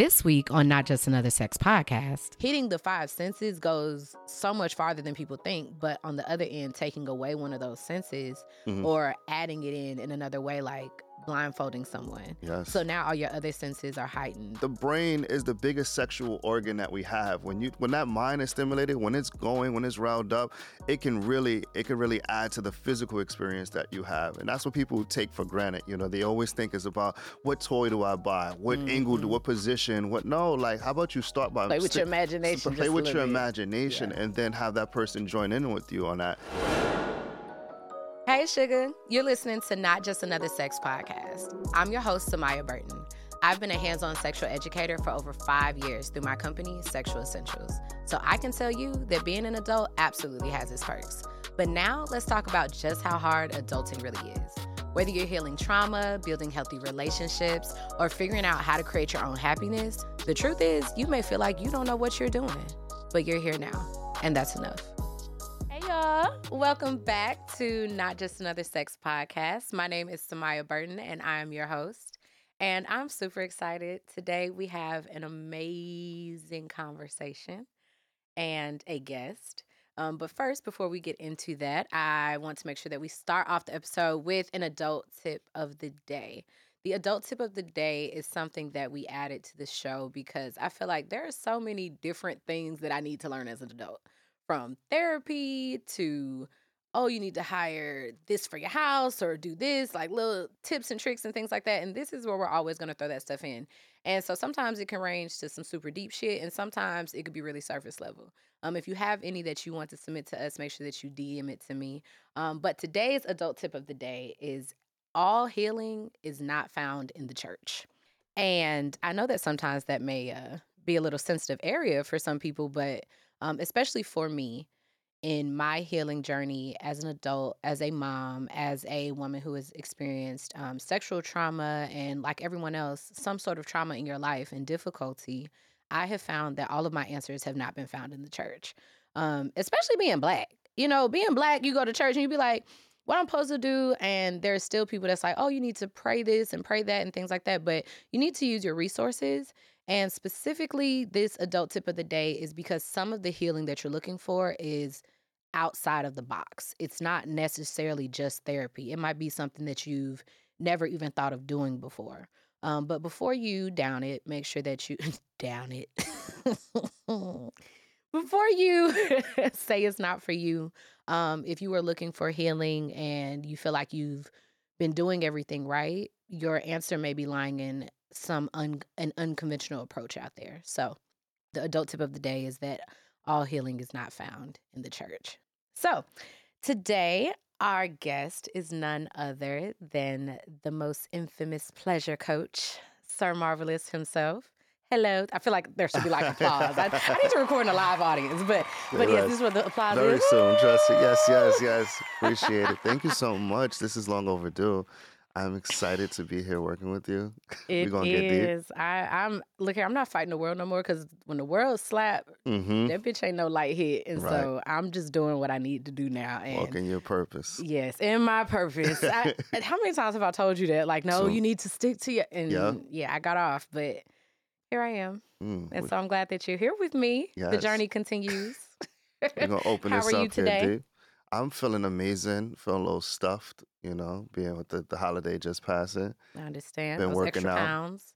This week on Not Just Another Sex Podcast, hitting the five senses goes so much farther than people think. But on the other end, taking away one of those senses Mhm. or adding it in in another way, like blindfolding someone. Yes. So now all your other senses are heightened. the brain is the biggest sexual organ that we have. When you when that mind is stimulated, when it's going, when it's riled up, it can really it can really add to the physical experience that you have. And that's what people take for granted. You know, they always think is about what toy do I buy, what angle, do what position, what no, like how about you start by Mm-hmm. Play with your imagination. play with your bit. imagination Yeah. and then have that person join in with you on that. Hey, Sugar. You're listening to Not Just Another Sex Podcast. I'm your host, Samia Burton. I've been a hands on sexual educator for over five years through my company, Sexual Essentials. So I can tell you that being an adult absolutely has its perks. But now let's talk about just how hard adulting really is. Whether you're healing trauma, building healthy relationships, or figuring out how to create your own happiness, the truth is you may feel like you don't know what you're doing, but you're here now, and that's enough. Y'all, welcome back to Not Just Another Sex Podcast. My name is Samia Burton and I am your host. And I'm super excited. Today we have an amazing conversation and a guest. Um, but first, before we get into that, I want to make sure that we start off the episode with an adult tip of the day. The adult tip of the day is something that we added to the show because I feel like there are so many different things that I need to learn as an adult from therapy to oh you need to hire this for your house or do this like little tips and tricks and things like that and this is where we're always going to throw that stuff in and so sometimes it can range to some super deep shit and sometimes it could be really surface level um, if you have any that you want to submit to us make sure that you dm it to me um, but today's adult tip of the day is all healing is not found in the church and i know that sometimes that may uh, be a little sensitive area for some people but um, especially for me in my healing journey as an adult, as a mom, as a woman who has experienced um, sexual trauma and, like everyone else, some sort of trauma in your life and difficulty, I have found that all of my answers have not been found in the church, um, especially being black. You know, being black, you go to church and you be like, what I'm supposed to do, and there's still people that's like, oh, you need to pray this and pray that and things like that. But you need to use your resources and specifically, this adult tip of the day is because some of the healing that you're looking for is outside of the box. It's not necessarily just therapy, it might be something that you've never even thought of doing before. Um, but before you down it, make sure that you down it. before you say it's not for you, um, if you are looking for healing and you feel like you've been doing everything right, your answer may be lying in some un- an unconventional approach out there. So, the adult tip of the day is that all healing is not found in the church. So, today our guest is none other than the most infamous pleasure coach, Sir Marvelous himself. Hello. I feel like there should be like applause. I, I need to record in a live audience, but but yes, Yes. this is what the applause Very is. soon, trust it. Yes, yes, yes. Appreciate it. Thank you so much. This is long overdue. I'm excited to be here working with you. It gonna get deep. I, I'm look here. I'm not fighting the world no more because when the world slap, Mm-hmm. that bitch ain't no light hit, and Right. so I'm just doing what I need to do now. And Walking your purpose. yes, in my purpose. I, how many times have I told you that? Like, no, So- you need to stick to your. And Yeah. yeah, I got off, but here I am, Mm, and so I'm glad that you're here with me. The journey continues. We're gonna open How this are up you today? here. I'm feeling amazing. Feeling a little stuffed, you know, being with the, the holiday just passing. I understand. Been Those working extra out. pounds.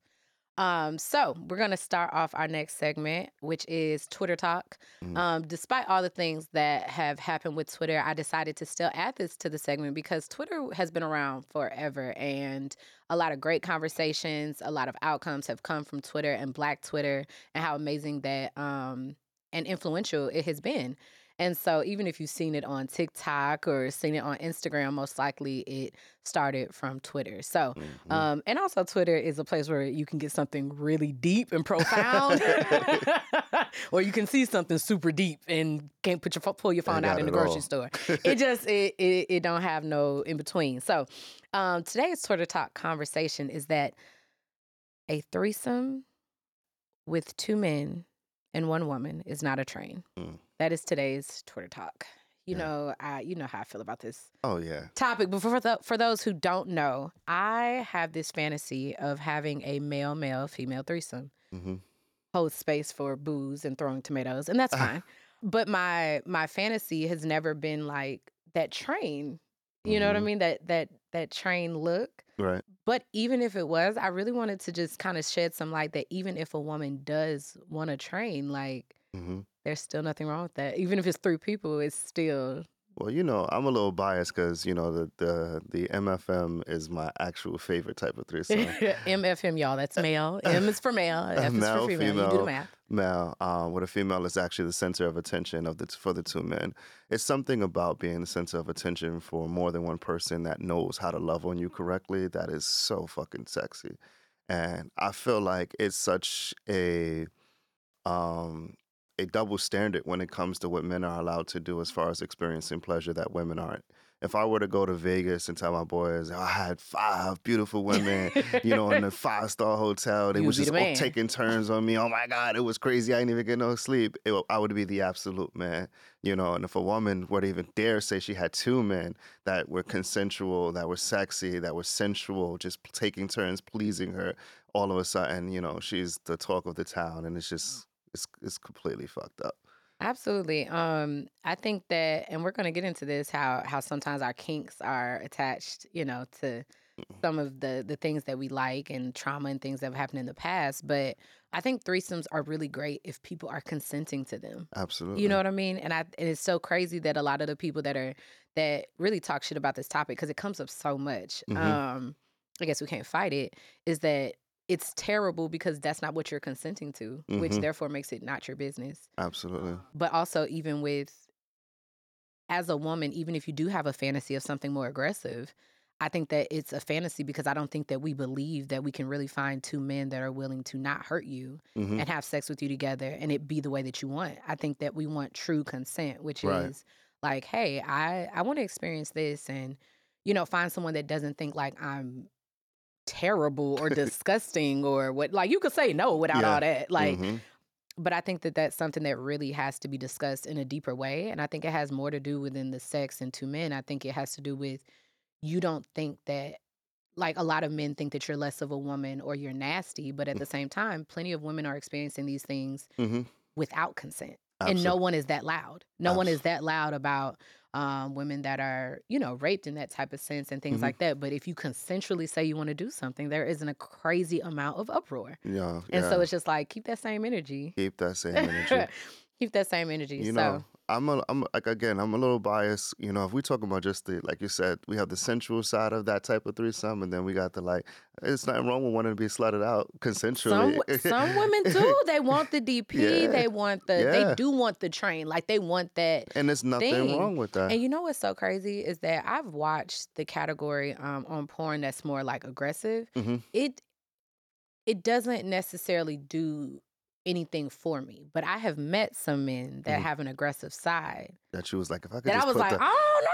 Um, so we're gonna start off our next segment, which is Twitter talk. Mhm. Um, despite all the things that have happened with Twitter, I decided to still add this to the segment because Twitter has been around forever and a lot of great conversations, a lot of outcomes have come from Twitter and Black Twitter and how amazing that um and influential it has been. And so, even if you've seen it on TikTok or seen it on Instagram, most likely it started from Twitter. So, Mhm. um, and also, Twitter is a place where you can get something really deep and profound, or you can see something super deep and can't put your pull your phone out in the grocery all. store. It just it, it it don't have no in between. So, um, today's Twitter talk conversation is that a threesome with two men and one woman is not a train. Mm. That is today's Twitter talk. You Yeah. know, I you know how I feel about this oh yeah. topic. But for the, for those who don't know, I have this fantasy of having a male male female threesome. hmm hold space for booze and throwing tomatoes, and that's fine. but my my fantasy has never been like that train. You know what I Mhm. mean? That that that train look. Right. But even if it was, I really wanted to just kind of shed some light that even if a woman does want to train, like hmm there's still nothing wrong with that. Even if it's three people, it's still Well, you know, I'm a little biased because you know the the the MFM is my actual favorite type of threesome. MFM, y'all. That's male. M is for male. F is Male, for female. You do the math. male, um, where the female is actually the center of attention of the for the two men. It's something about being the center of attention for more than one person that knows how to love on you correctly that is so fucking sexy. And I feel like it's such a um a double standard when it comes to what men are allowed to do as far as experiencing pleasure that women aren't. If I were to go to Vegas and tell my boys "Oh, I had five beautiful women, you know, in a five star hotel. They was just the all taking turns on me. Oh my God, it was crazy. I didn't even get no sleep. It, I would be the absolute man, you know. And if a woman were to even dare say she had two men that were consensual, that were sexy, that were sensual, just taking turns pleasing her, all of a sudden, you know, she's the talk of the town, and it's just it's it's completely fucked up. Absolutely. Um, I think that, and we're going to get into this how how sometimes our kinks are attached, you know, to some of the the things that we like and trauma and things that have happened in the past. But I think threesomes are really great if people are consenting to them. Absolutely. You know what I mean? And I and it's so crazy that a lot of the people that are that really talk shit about this topic because it comes up so much. Mhm. Um, I guess we can't fight it. Is that it's terrible because that's not what you're consenting to, which Mhm. therefore makes it not your business Absolutely. but also even with as a woman even if you do have a fantasy of something more aggressive i think that it's a fantasy because i don't think that we believe that we can really find two men that are willing to not hurt you hmm and have sex with you together and it be the way that you want i think that we want true consent which Right. is like hey i i want to experience this and you know find someone that doesn't think like i'm terrible or disgusting or what like you could say no without Yeah. all that like Mhm. but I think that that's something that really has to be discussed in a deeper way. And I think it has more to do within the sex and two men. I think it has to do with you don't think that, like a lot of men think that you're less of a woman or you're nasty, but Mm. at the same time, plenty of women are experiencing these things Mhm. without consent. And no one is that loud. No one is that loud about um, women that are, you know, raped in that type of sense and things Mhm. like that. But if you consensually say you want to do something, there isn't a crazy amount of uproar. Yeah. And yeah. so it's just like keep that same energy. keep that same energy. Keep that same energy. You so know, I'm a, I'm like again, I'm a little biased. You know, if we talk about just the like you said, we have the sensual side of that type of threesome, and then we got the like. It's nothing wrong with wanting to be slutted out consensually. w- some women do. They want the DP. Yeah. They want the. Yeah. They do want the train. Like they want that. and there's nothing thing. wrong with that. And you know what's so crazy is that I've watched the category um, on porn that's more like aggressive. Mhm. It it doesn't necessarily do anything for me, but I have met some men that Mhm. have an aggressive side that you was like, if I could that I was like, the, oh no,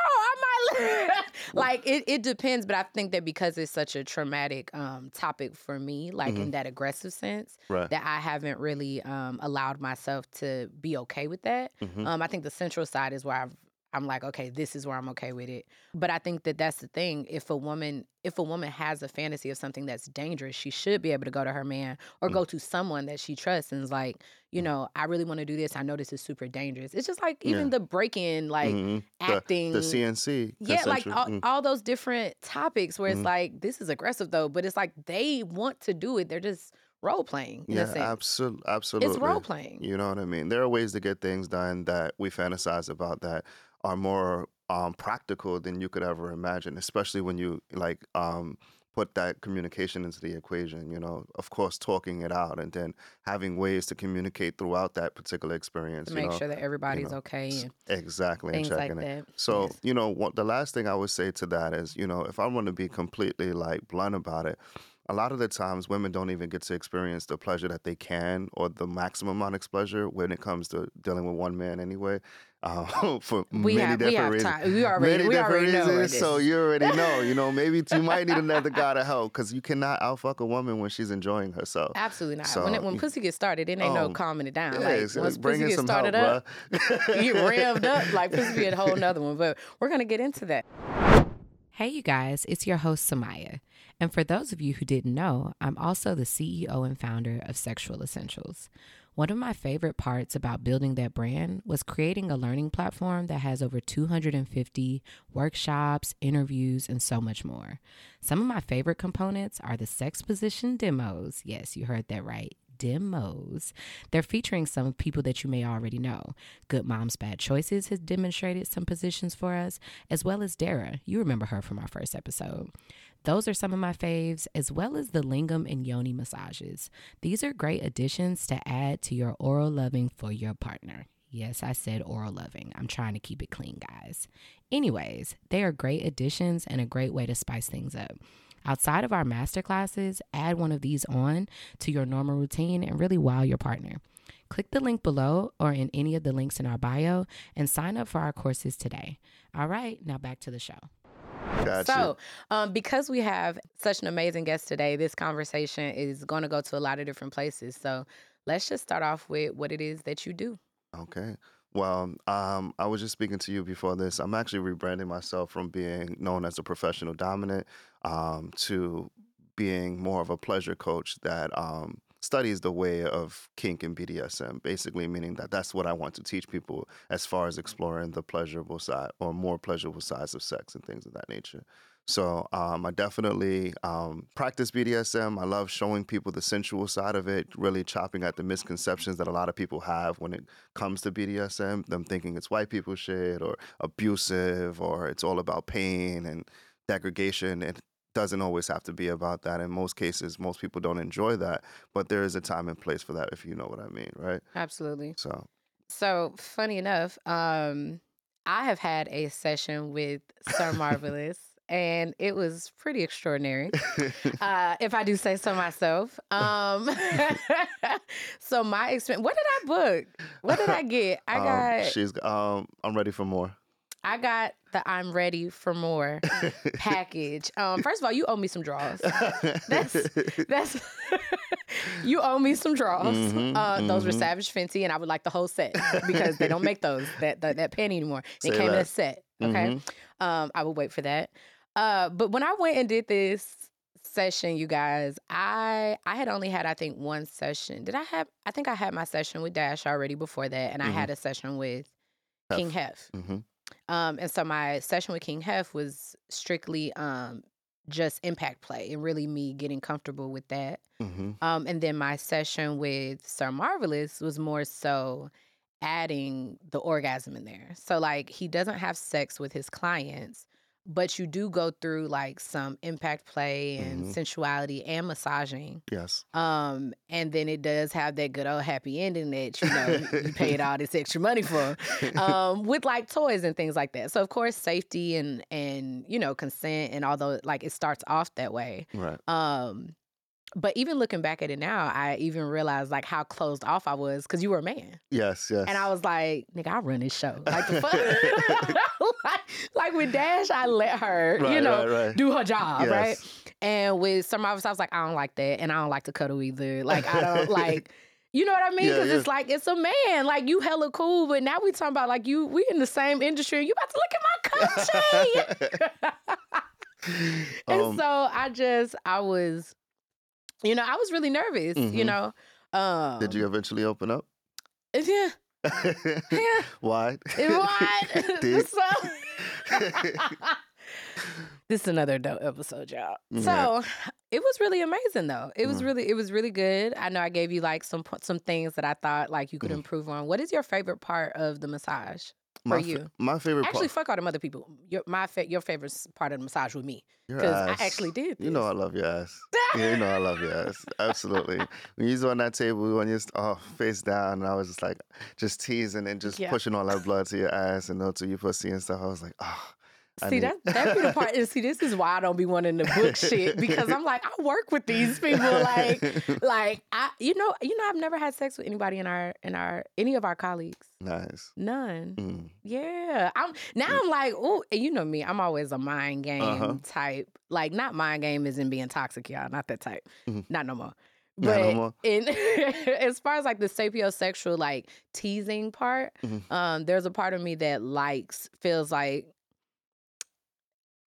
I might like it. It depends, but I think that because it's such a traumatic um, topic for me, like in that aggressive sense, right, that I haven't really um, allowed myself to be okay with that. Mhm. Um, I think the central side is where I've, I'm like, okay, this is where I'm okay with it. But I think that that's the thing. If a woman, if a woman has a fantasy of something that's dangerous, she should be able to go to her man or Mm. go to someone that she trusts and is like, you know, I really want to do this. I know this is super dangerous. It's just like even Yeah. the break-in, like Mhm. Acting, the CNC. yeah, like all, mm. all those different topics where it's Mhm. like this is aggressive though, but it's like they want to do it. They're just role playing. Yeah, absolutely, absolutely. It's role playing. You know what I mean? There are ways to get things done that we fantasize about that are more um, practical than you could ever imagine, especially when you like um, put that communication into the equation. You know, of course, talking it out and then having ways to communicate throughout that particular experience. to you make know? sure that everybody's know, okay Exactly, and things like it. that. So, Yes. you know, what the last thing I would say to that is, you know, if I want to be completely like blunt about it, a lot of the times women don't even get to experience the pleasure that they can or the maximum amount of pleasure when it comes to dealing with one man anyway. Uh, for we many have we different have reasons. time. We already Many we different already know where reasons, so you already know. You know, maybe you might need another guy to help because you cannot outfuck a woman when she's enjoying herself. Absolutely not. So, when it, when pussy gets started, it ain't no um, calming it down. Yeah, like it's- once it's pussy gets started help, up, bruh. you get revved up. Like pussy be a whole nother one. But we're gonna get into that. Hey, you guys, it's your host, Samia. And for those of you who didn't know, I'm also the CEO and founder of Sexual Essentials. One of my favorite parts about building that brand was creating a learning platform that has over 250 workshops, interviews, and so much more. Some of my favorite components are the sex position demos. Yes, you heard that right demos. They're featuring some people that you may already know. Good Moms Bad Choices has demonstrated some positions for us, as well as Dara. You remember her from our first episode. Those are some of my faves, as well as the lingam and yoni massages. These are great additions to add to your oral loving for your partner. Yes, I said oral loving. I'm trying to keep it clean, guys. Anyways, they are great additions and a great way to spice things up. Outside of our master classes, add one of these on to your normal routine and really wow your partner. Click the link below or in any of the links in our bio and sign up for our courses today. All right, now back to the show. Gotcha. So, um, because we have such an amazing guest today, this conversation is going to go to a lot of different places. So, let's just start off with what it is that you do. Okay. Well, um, I was just speaking to you before this. I'm actually rebranding myself from being known as a professional dominant um, to being more of a pleasure coach that um, studies the way of kink and BDSM, basically meaning that that's what I want to teach people as far as exploring the pleasurable side or more pleasurable sides of sex and things of that nature. So um, I definitely um, practice BDSM. I love showing people the sensual side of it, really chopping at the misconceptions that a lot of people have when it comes to BDSM. Them thinking it's white people shit or abusive or it's all about pain and degradation. It doesn't always have to be about that. In most cases, most people don't enjoy that, but there is a time and place for that, if you know what I mean, right? Absolutely. So, So, funny enough, um, I have had a session with Sir Marvelous, and it was pretty extraordinary. uh, if I do say so myself. Um, so my experience. What did I book? What did I get? I um, got. she's. Um, I'm ready for more. I got the I'm ready for more package. Um, first of all, you owe me some draws. That's that's you owe me some draws. Mhm, uh, Those were mhm. Savage Fenty, and I would like the whole set because they don't make those that that, that penny anymore. It Say came in a set. Okay, Mhm. um, I would wait for that. Uh, but when I went and did this session, you guys, I I had only had I think one session. Did I have? I think I had my session with Dash already before that, and I Mhm. had a session with King Hef. Mhm. Um, and so my session with King Hef was strictly um, just impact play and really me getting comfortable with that. Mhm. Um, and then my session with Sir Marvelous was more so adding the orgasm in there. So like he doesn't have sex with his clients, but you do go through like some impact play and Mhm. sensuality and massaging. Yes. Um, and then it does have that good old happy ending that you know you paid all this extra money for um, with like toys and things like that. So of course, safety and and you know consent and although like it starts off that way, Right. um, but even looking back at it now, I even realized like how closed off I was because you were a man, Yes. Yes. and I was like, nigga, I run this show. Like the fuck, like, like with Dash, I let her, you know, right, right. do her job, right? And with some of us, I was like, I don't like that, and I don't like to cuddle either. Like I don't like. You know what I mean? Because yeah. it's like it's a man. Like you hella cool, but now we talking about like you. We in the same industry, and you about to look at my coochie. and Um, so I just I was, you know, I was really nervous. You Mhm. know. Um, Did you eventually open up? Yeah. It was. So, this is another dope episode, y'all. Yeah. So it was really amazing, though. It was Mm. really, it was really good. I know I gave you like some some things that I thought like you could Mhm. improve on. What is your favorite part of the massage? My, for fa- my favorite Actually, part. fuck all them other people. Your my fa- your favorite part of the massage with me because I actually did. You know I love your ass. Yeah, you know I love your ass. Absolutely. When you was on that table, when you're oh, face down, and I was just like, just teasing and just Yeah. pushing all that blood to your ass and onto your pussy and stuff. I was like, oh. I See that that be the part. And see, this is why I don't be wanting to book shit because I'm like, I work with these people. Like, like I, you know, you know, I've never had sex with anybody in our in our any of our colleagues. nice. None. Mm. Yeah. I'm now. I'm like, oh, you know me. I'm always a mind game Uh-huh. type. Like, not mind game is in being toxic, y'all. Not that type. Mhm. Not no more. Not But no more? in as far as like the sapiosexual like teasing part, Mhm. um, there's a part of me that likes feels like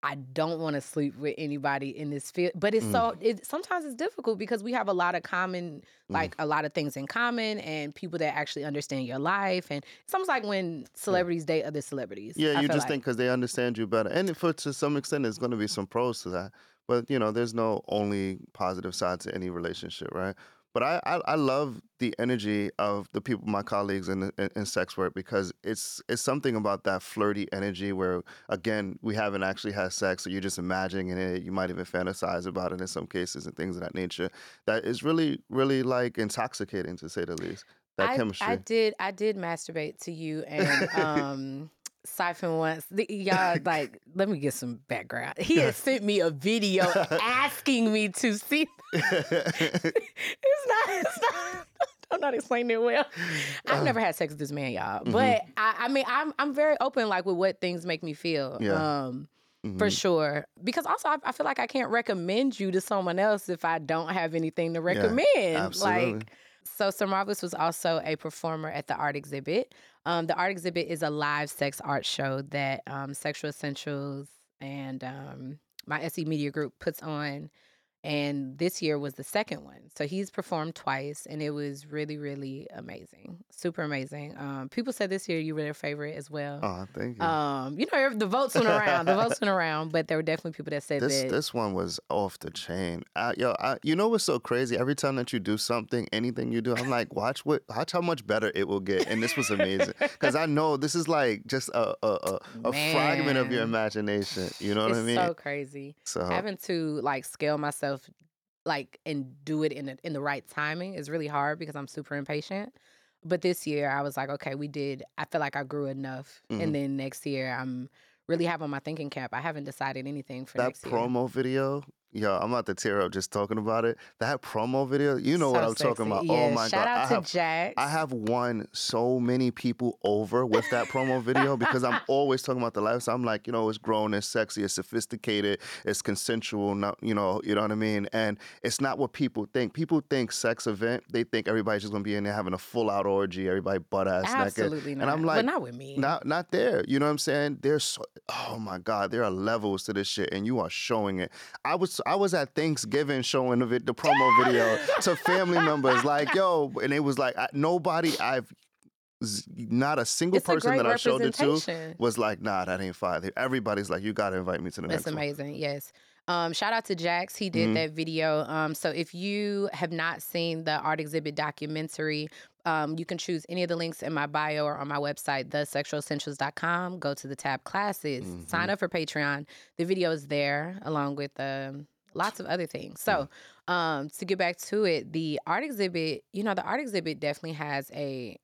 I don't want to sleep with anybody in this field. But it's mm. so it sometimes it's difficult because we have a lot of common mm. like a lot of things in common and people that actually understand your life and it's almost like when celebrities date other celebrities. Yeah, I you just like. think because they understand you better, and for to some extent, there's going to be some pros to that. But you know, there's no only positive side to any relationship, right? But I, I, I love the energy of the people, my colleagues in, in in sex work, because it's it's something about that flirty energy where again we haven't actually had sex, so you're just imagining it. You might even fantasize about it in some cases and things of that nature. That is really really like intoxicating to say the least. That I, chemistry. I did I did masturbate to you and um Siphon once. The, y'all like let me get some background. He had sent me a video asking me to see it's not it's not I'm not explaining it well. I've never had sex with this man, y'all. Mm-hmm. But I, I mean I'm I'm very open like with what things make me feel. Yeah. Um for Mhm. sure. Because also I, I feel like I can't recommend you to someone else if I don't have anything to recommend. absolutely. Like so Sir Marvelous was also a performer at the art exhibit. Um, the art exhibit is a live sex art show that um, Sexual Essentials and um, my SE Media Group puts on. And this year was the second one. So he's performed twice and it was really, really amazing. Super amazing. Um, people said this year you were their favorite as well. Oh, thank you. Um, you know, the votes went around. The votes went around, but there were definitely people that said This that. this one was off the chain. I, yo, I, you know what's so crazy? Every time that you do something, anything you do, I'm like, watch what, watch how much better it will get. And this was amazing because I know this is like just a a, a, a fragment of your imagination. You know what it's I mean? It's so crazy. So having to like scale myself like and do it in the, in the right timing is really hard because I'm super impatient. But this year I was like, okay, we did. I feel like I grew enough, Mhm. and then next year I'm really have on my thinking cap. I haven't decided anything for that next year. promo video, yo, I'm about to tear up just talking about it. That promo video, you know what I'm talking about. Oh yeah, Oh my shout god, out I to have Jax. I have won so many people over with that promo video because I'm always talking about the lifestyle. I'm like, you know, it's grown, it's sexy, it's sophisticated, it's consensual, not, you know, you know what I mean? And it's not what people think. People think sex event, they think everybody's just gonna be in there having a full out orgy, everybody butt ass naked. Absolutely not. And I'm but like, not with me. not not there. You know what I'm saying? There's so, oh my God, there are levels to this shit, and you are showing it. I was I was at Thanksgiving showing the, the promo video to family members, like yo, and it was like I, nobody I've not a single it's person great that I showed it to was like, nah, that ain't fire. Everybody's like, you gotta invite me to the That's next one. amazing. Yes. Um, shout out to Jax. He did Mhm. that video. Um, so if you have not seen the art exhibit documentary, um, you can choose any of the links in my bio or on my website, thesexualessentials.com. Go to the tab classes, sign up for Patreon. The video is there along with um, lots of other things. So um, to get back to it, the art exhibit, you know, the art exhibit definitely has a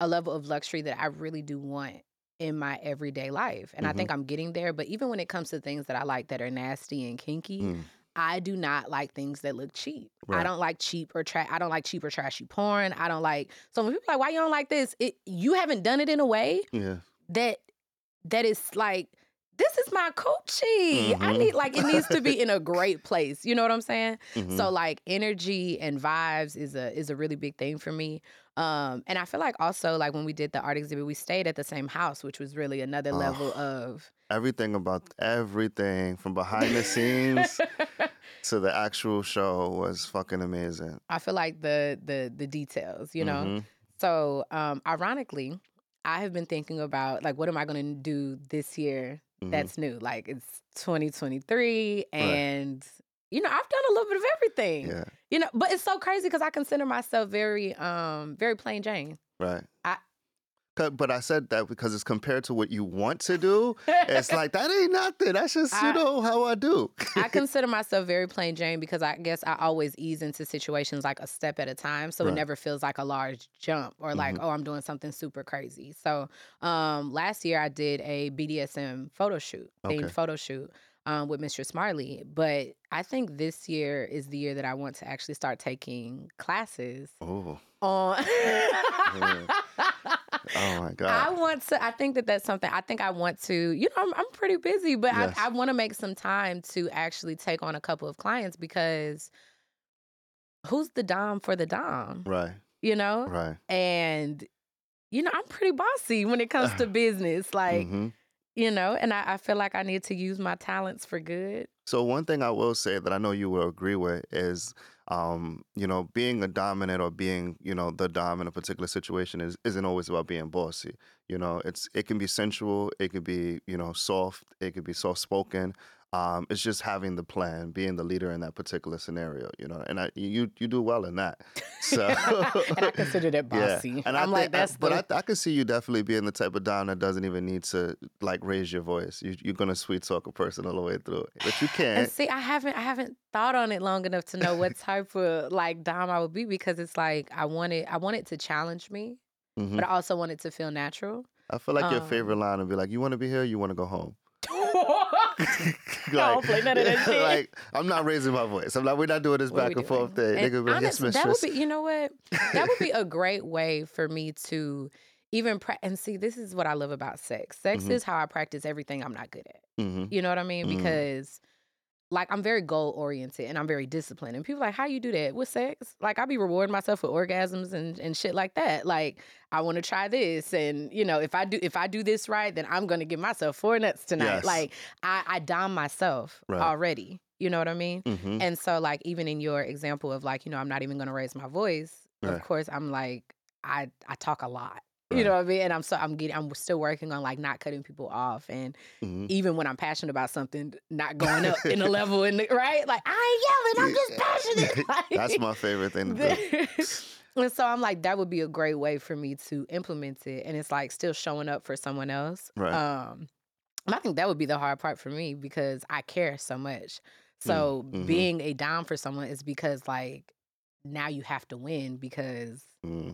a level of luxury that I really do want in my everyday life. And I think I'm getting there. But even when it comes to things that I like that are nasty and kinky, Mm. I do not like things that look cheap. I don't like cheap or trash. I don't like cheap or trashy porn. I don't like. So when people are like, why you don't like this? It you haven't done it in a way Yeah. that that is like this is my coochie. I Mhm. need like it needs to be in a great place. You know what I'm saying? Mhm. So like energy and vibes is a is a really big thing for me. Um, and I feel like also like when we did the art exhibit, we stayed at the same house, which was really another level Oh. of everything about everything from behind the scenes to the actual show was fucking amazing. I feel like the the the details, you know. Mhm. So, um, ironically, I have been thinking about like what am I going to do this year Mhm. that's new? Like it's 2023 and you know, I've done a little bit of everything. yeah. You know, but it's so crazy cuz I consider myself very um very plain Jane. Right. I- But I said that because it's compared to what you want to do. It's like that ain't nothing. That's just you know how I do. I consider myself very plain Jane because I guess I always ease into situations like a step at a time. So Right. it never feels like a large jump or like, Mhm. oh, I'm doing something super crazy. So um, last year I did a BDSM photo shoot, themed Okay. photo shoot um, with Mistress Marley. But I think this year is the year that I want to actually start taking classes oh, on. oh my I want to. I think that that's something. I think I want to. You know, I'm, I'm pretty busy, but Yes. I, I want to make some time to actually take on a couple of clients because who's the dom for the dom? right. You know, Right. and you know, I'm pretty bossy when it comes to business. Like, Mhm. you know, and I, I feel like I need to use my talents for good. So one thing I will say that I know you will agree with is, um, you know, being a dominant or being, you know, the dom in a particular situation is isn't always about being bossy. You know, it's it can be sensual, it could be, you know, soft, it could be soft spoken. Um, it's just having the plan, being the leader in that particular scenario, you know, and I, you you do well in that. So, and I consider that bossy. yeah, and I'm I like think, I- that's but the, I, I can see you definitely being the type of dom that doesn't even need to like raise your voice. You, you're gonna sweet talk a person all the way through it, but you can't. see, I haven't I haven't thought on it long enough to know what type of like dom I would be because it's like I want it I want it to challenge me, Mhm. but I also want it to feel natural. I feel like your um, favorite line would be like, "You want to be here, you want to go home." I don't play none of that shit. like I'm not raising my voice. I'm like, we're not doing this What back and forth thing. And Nigga, be like, yes, that would be you know what? That would be a great way for me to even pra- and see this is what I love about sex. Sex Mhm. is how I practice everything I'm not good at. Mhm. You know what I mean? Mm. Because like I'm very goal oriented and I'm very disciplined. And people are like, how you do that with sex? Like I be rewarding myself with orgasms and, and shit like that. Like I want to try this, and you know, if I do if I do this right, then I'm gonna give myself four nuts tonight. Yes. Like I I dom myself Right. already. You know what I mean? Mhm. And so like even in your example of like you know I'm not even gonna raise my voice. Right. Of course I'm like I I talk a lot. You know what I mean? And I'm so I'm getting I'm still working on like not cutting people off and Mhm. even when I'm passionate about something, not going up in a level in the right. Like I ain't yelling, I'm just passionate. Like, That's my favorite thing to do. and so I'm like, that would be a great way for me to implement it. And it's like still showing up for someone else. Right. Um I think that would be the hard part for me because I care so much. So mhm. being a dom for someone is because like now you have to win because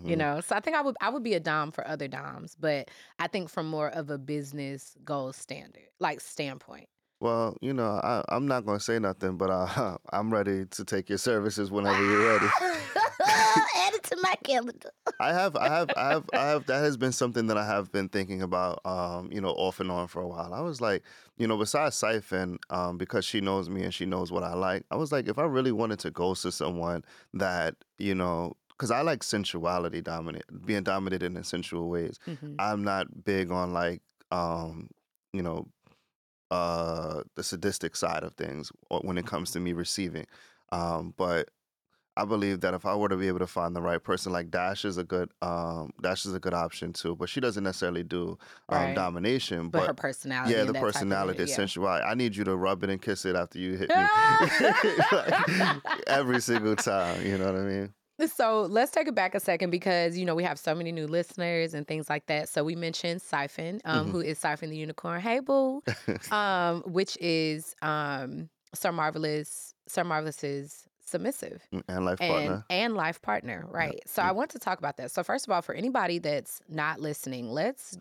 you Mhm. know so i think i would i would be a dom for other doms but i think from more of a business goal standard like standpoint Well, you know, I, I'm not gonna say nothing, but uh, I'm ready to take your services whenever you're ready. add it to my calendar I have, I have, I have, I have. That has been something that I have been thinking about, um, you know, off and on for a while. I was like, you know, besides Siphon, um, because she knows me and she knows what I like. I was like, if I really wanted to go to someone that, you know, because I like sensuality, dominant, being dominated in sensual ways. Mhm. I'm not big on like, um, you know, uh, the sadistic side of things when it comes to me receiving. Um, but I believe that if I were to be able to find the right person, like Dash is a good, um, Dash is a good option too. But she doesn't necessarily do um, Right. domination. but, But, her personality yeah, the that type of personality, yeah. sensuality. I need you to rub it and kiss it after you hit me Like, every single time. You know what I mean? So let's take it back a second because you know we have so many new listeners and things like that. So we mentioned Siphon, um, Mhm. who is Siphon the Unicorn. Hey boo, um, which is um, Sir Marvelous, Sir Marvelous's submissive and life and partner. and life partner, right? So I Mm. want to talk about that. So first of all, for anybody that's not listening, let's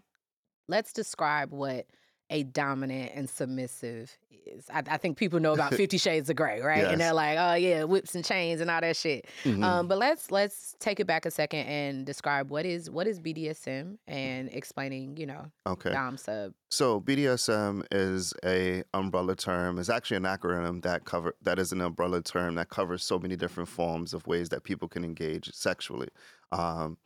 let's describe what a dominant and submissive is. I, I think people know about Fifty Shades of Grey, right? Yes. And they're like, oh yeah, whips and chains and all that shit. Mhm. Um, but let's let's take it back a second and describe what is what is BDSM and explaining, you know, okay. dom sub. So BDSM is a umbrella term. It's actually an acronym that cover that is an umbrella term that covers so many different forms of ways that people can engage sexually. Um,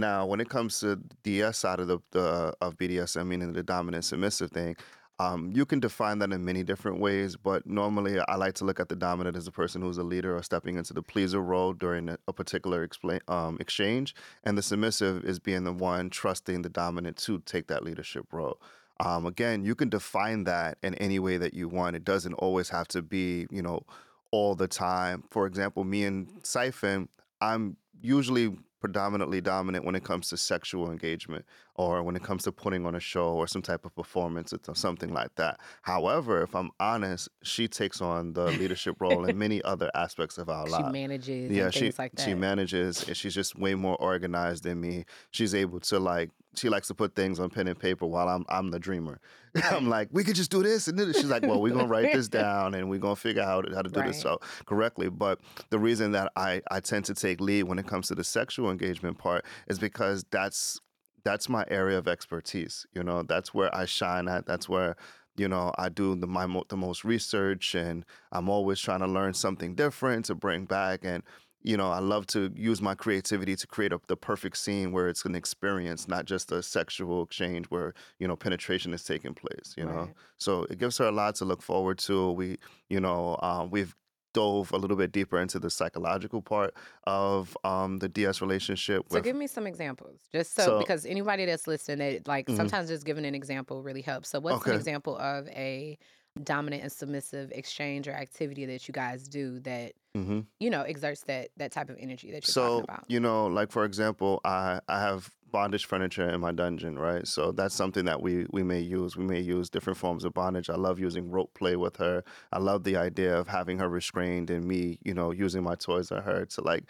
now, when it comes to the DS side of the, the of BDSM, meaning the dominant submissive thing, um, you can define that in many different ways. But normally, I like to look at the dominant as a person who's a leader or stepping into the pleaser role during a, a particular explain, um, exchange, and the submissive is being the one trusting the dominant to take that leadership role. Um, again, you can define that in any way that you want. It doesn't always have to be, you know, all the time. For example, me and Siphon, I'm usually predominantly dominant when it comes to sexual engagement or when it comes to putting on a show or some type of performance or something like that. However, if I'm honest, she takes on the leadership role in many other aspects of our life. She lives. manages Yeah, and she things like that. she manages, and she's just way more organized than me. She's able to like she likes to put things on pen and paper while I'm I'm the dreamer. I'm like, we could just do this and this. She's like, well, we're gonna write this down and we're gonna figure out how to do this so correctly. But the reason that I I tend to take lead when it comes to the sexual engagement part is because that's that's my area of expertise. You know, that's where I shine at. That's where you know I do the my mo- the most research, and I'm always trying to learn something different to bring back. And you know, I love to use my creativity to create a, the perfect scene where it's an experience, not just a sexual exchange where you know penetration is taking place. You know, so it gives her a lot to look forward to. We, you know, um, we've dove a little bit deeper into the psychological part of um, the DS relationship. So give me some examples, just so, So- because anybody that's listening, it, like Mhm. sometimes just giving an example really helps. So what's Okay. an example of a dominant and submissive exchange or activity that you guys do that Mhm. you know exerts that that type of energy that you're so talking about? you know like for example i i have bondage furniture in my dungeon right? So that's something that we we may use. We may use different forms of bondage. I love using rope play with her. I love the idea of having her restrained and me you know using my toys on her to like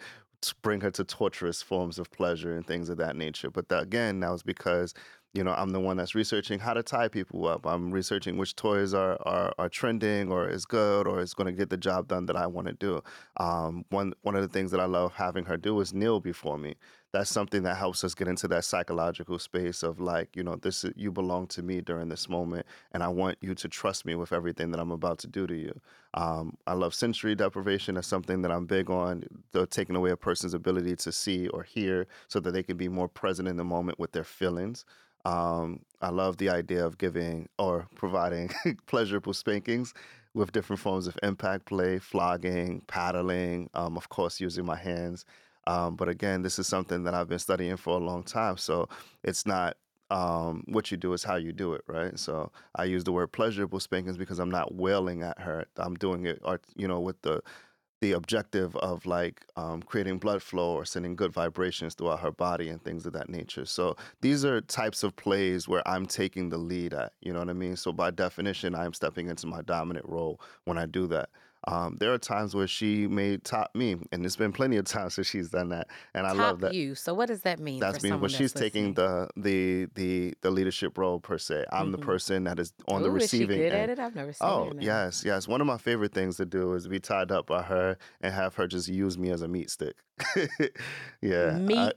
bring her to torturous forms of pleasure and things of that nature. But that, again that was because you know i'm the one that's researching how to tie people up i'm researching which toys are are, are trending or is good or is going to get the job done that i want to do um, one one of the things that I love having her do is kneel before me. That's something that helps us get into that psychological space of like, you know, this is, you belong to me during this moment, and I want you to trust me with everything that I'm about to do to you. Um, I love sensory deprivation. That's something that I'm big on. The taking away a person's ability to see or hear, so that they can be more present in the moment with their feelings. Um, I love the idea of giving or providing pleasurable spankings with different forms of impact play, flogging, paddling, um, of course, using my hands. Um, but again, this is something that I've been studying for a long time. So it's not um, what you do, is how you do it, right? So I use the word pleasurable spankings because I'm not wailing at her. I'm doing it, art- you know, with the the objective of like um, creating blood flow or sending good vibrations throughout her body and things of that nature. So these are types of plays where I'm taking the lead at, you know what I mean? So by definition, I'm stepping into my dominant role when I do that. Um, there are times where she may top me, and there's been plenty of times where she's done that, and I Top love that. you. So what does that mean? That's someone when she's that's taking the the the the leadership role per se. I'm the Mhm. person that is on the Ooh, is she receiving good end. at it? I've never seen Oh yes, yes. One of my favorite things to do is be tied up by her and have her just use me as a meat stick. yeah, I-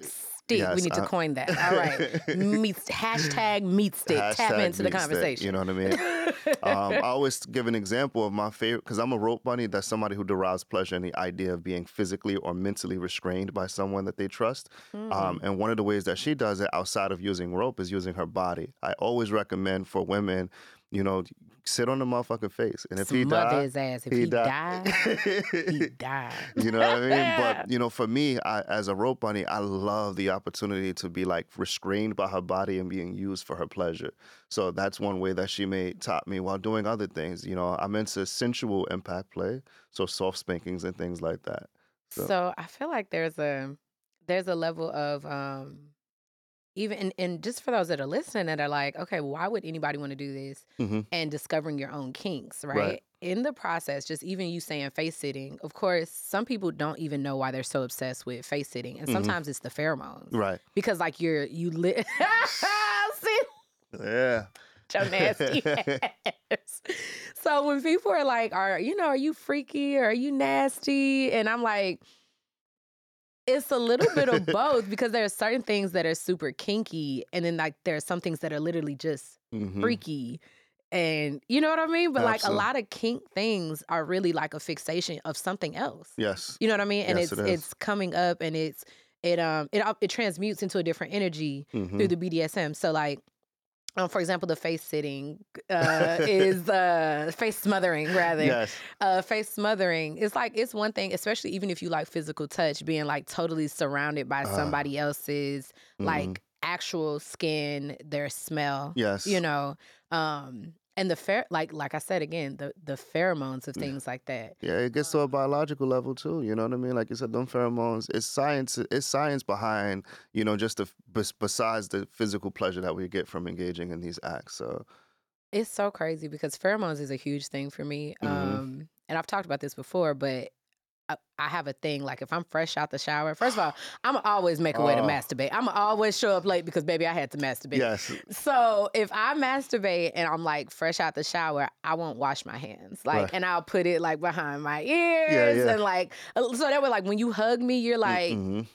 Stick. we yes, need to I- coin that. All right. meat hashtag meat stick. Tap into the meat stick, conversation. you know what I mean? um, I always give an example of my favorite because I'm a rope bunny. That's somebody who derives pleasure in the idea of being physically or mentally restrained by someone that they trust. Mm. Um, and one of the ways that she does it outside of using rope is using her body. I always recommend for women, you know, sit on the motherfucking face, and if he Smother dies, his ass. If he, died, he died. you know what I mean? But you know, for me, I, as a rope bunny, I love the opportunity to be like restrained by her body and being used for her pleasure. So that's one way that she may top me while doing other things. You know, I'm into sensual impact play, so soft spankings and things like that. So- So I feel like there's a there's a level of um even and, and just for those that are listening that are like, okay, why would anybody want to do this? Mhm. And discovering your own kinks, right? Right. In the process, just even you saying face sitting, of course, some people don't even know why they're so obsessed with face sitting. And Mhm. sometimes it's the pheromones. Right. Because like you're you lit Yeah. your nasty ass. So when people are like, "Are you know, are you freaky or are you nasty?" and I'm like, it's a little bit of both because there are certain things that are super kinky, and then like there are some things that are literally just Mhm. freaky. And you know what I mean? But like a lot of kink things are really like a fixation of something else. Yes. You know what I mean? And Yes, it's it it's coming up and it's it um it it transmutes into a different energy Mhm. through the BDSM. So like um, for example, the face sitting uh, is uh, face smothering rather. Yes. Uh, face smothering. It's like it's one thing, especially even if you like physical touch, being like totally surrounded by Ah. somebody else's Mhm. like actual skin, their smell. Yes. You know, um, and the fair like like I said again, the the pheromones of things like that. Yeah, it gets to a biological level too. You know what I mean? Like you said, them pheromones. It's science. It's science behind you know just the besides the physical pleasure that we get from engaging in these acts. So It's so crazy because pheromones is a huge thing for me. Mhm. Um, and I've talked about this before, but I, I have a thing like if I'm fresh out the shower, first of all, I'm always make a way to Oh. masturbate. I'm always show up late because baby, I had to masturbate. yes, So if I masturbate and I'm like fresh out the shower, I won't wash my hands. Like, Right. and I'll put it like behind my ears yeah. and like, uh, so that way, like when you hug me, you're like, Mhm.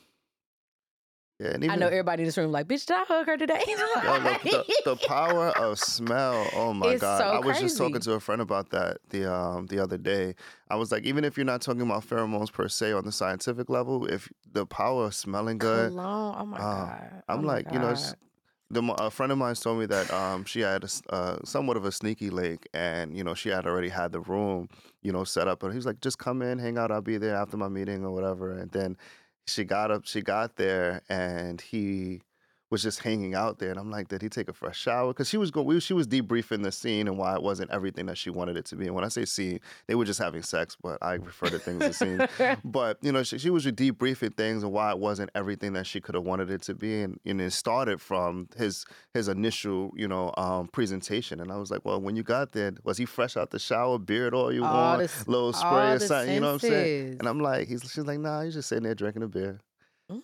Yeah, and I know everybody in this room like, bitch, did I hug her today? Yo, the, the, the power of smell. Oh my It's god! so I was just talking to a friend about that the um the other day. I was like, even if you're not talking about pheromones per se on the scientific level, if the power of smelling good, Cologne. Oh my Uh, god. I'm Oh like, you know, the, a friend of mine told me that um, she had a uh, somewhat of a sneaky lake, and you know, she had already had the room, you know, set up. And he was like, "Just come in, hang out. I'll be there after my meeting or whatever." And then she got up, she got there, and he was just hanging out there. And I'm like, "Did he take a fresh shower?" Because she was going, we, she was debriefing the scene and why it wasn't everything that she wanted it to be. And when I say scene, they were just having sex, but I refer to things as scene but you know she, she was debriefing things and why it wasn't everything that she could have wanted it to be and, and it started from his his initial you know um, presentation and i was like well when you got there was he fresh out the shower beard oil you All want the s- little spray or something you know what i'm saying and i'm like he's she's like nah he's just sitting there drinking a beer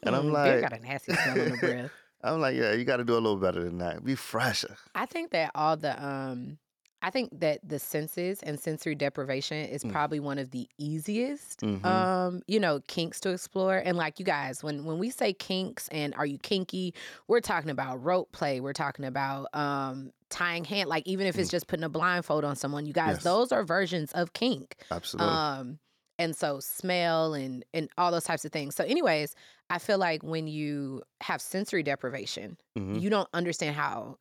and I'm like, beer like- got a nasty smell on the breath. I'm like yeah you got to do a little better than that be fresher I think that all the um I think that the senses and sensory deprivation is Mm. probably one of the easiest Mhm. um you know kinks to explore and like you guys when when we say kinks and are you kinky we're talking about rope play we're talking about um tying hand like even if it's just putting a blindfold on someone you guys Mm. Yes. those are versions of kink absolutely um and so smell and and all those types of things so anyways i feel like when you have sensory deprivation Mhm. you don't understand how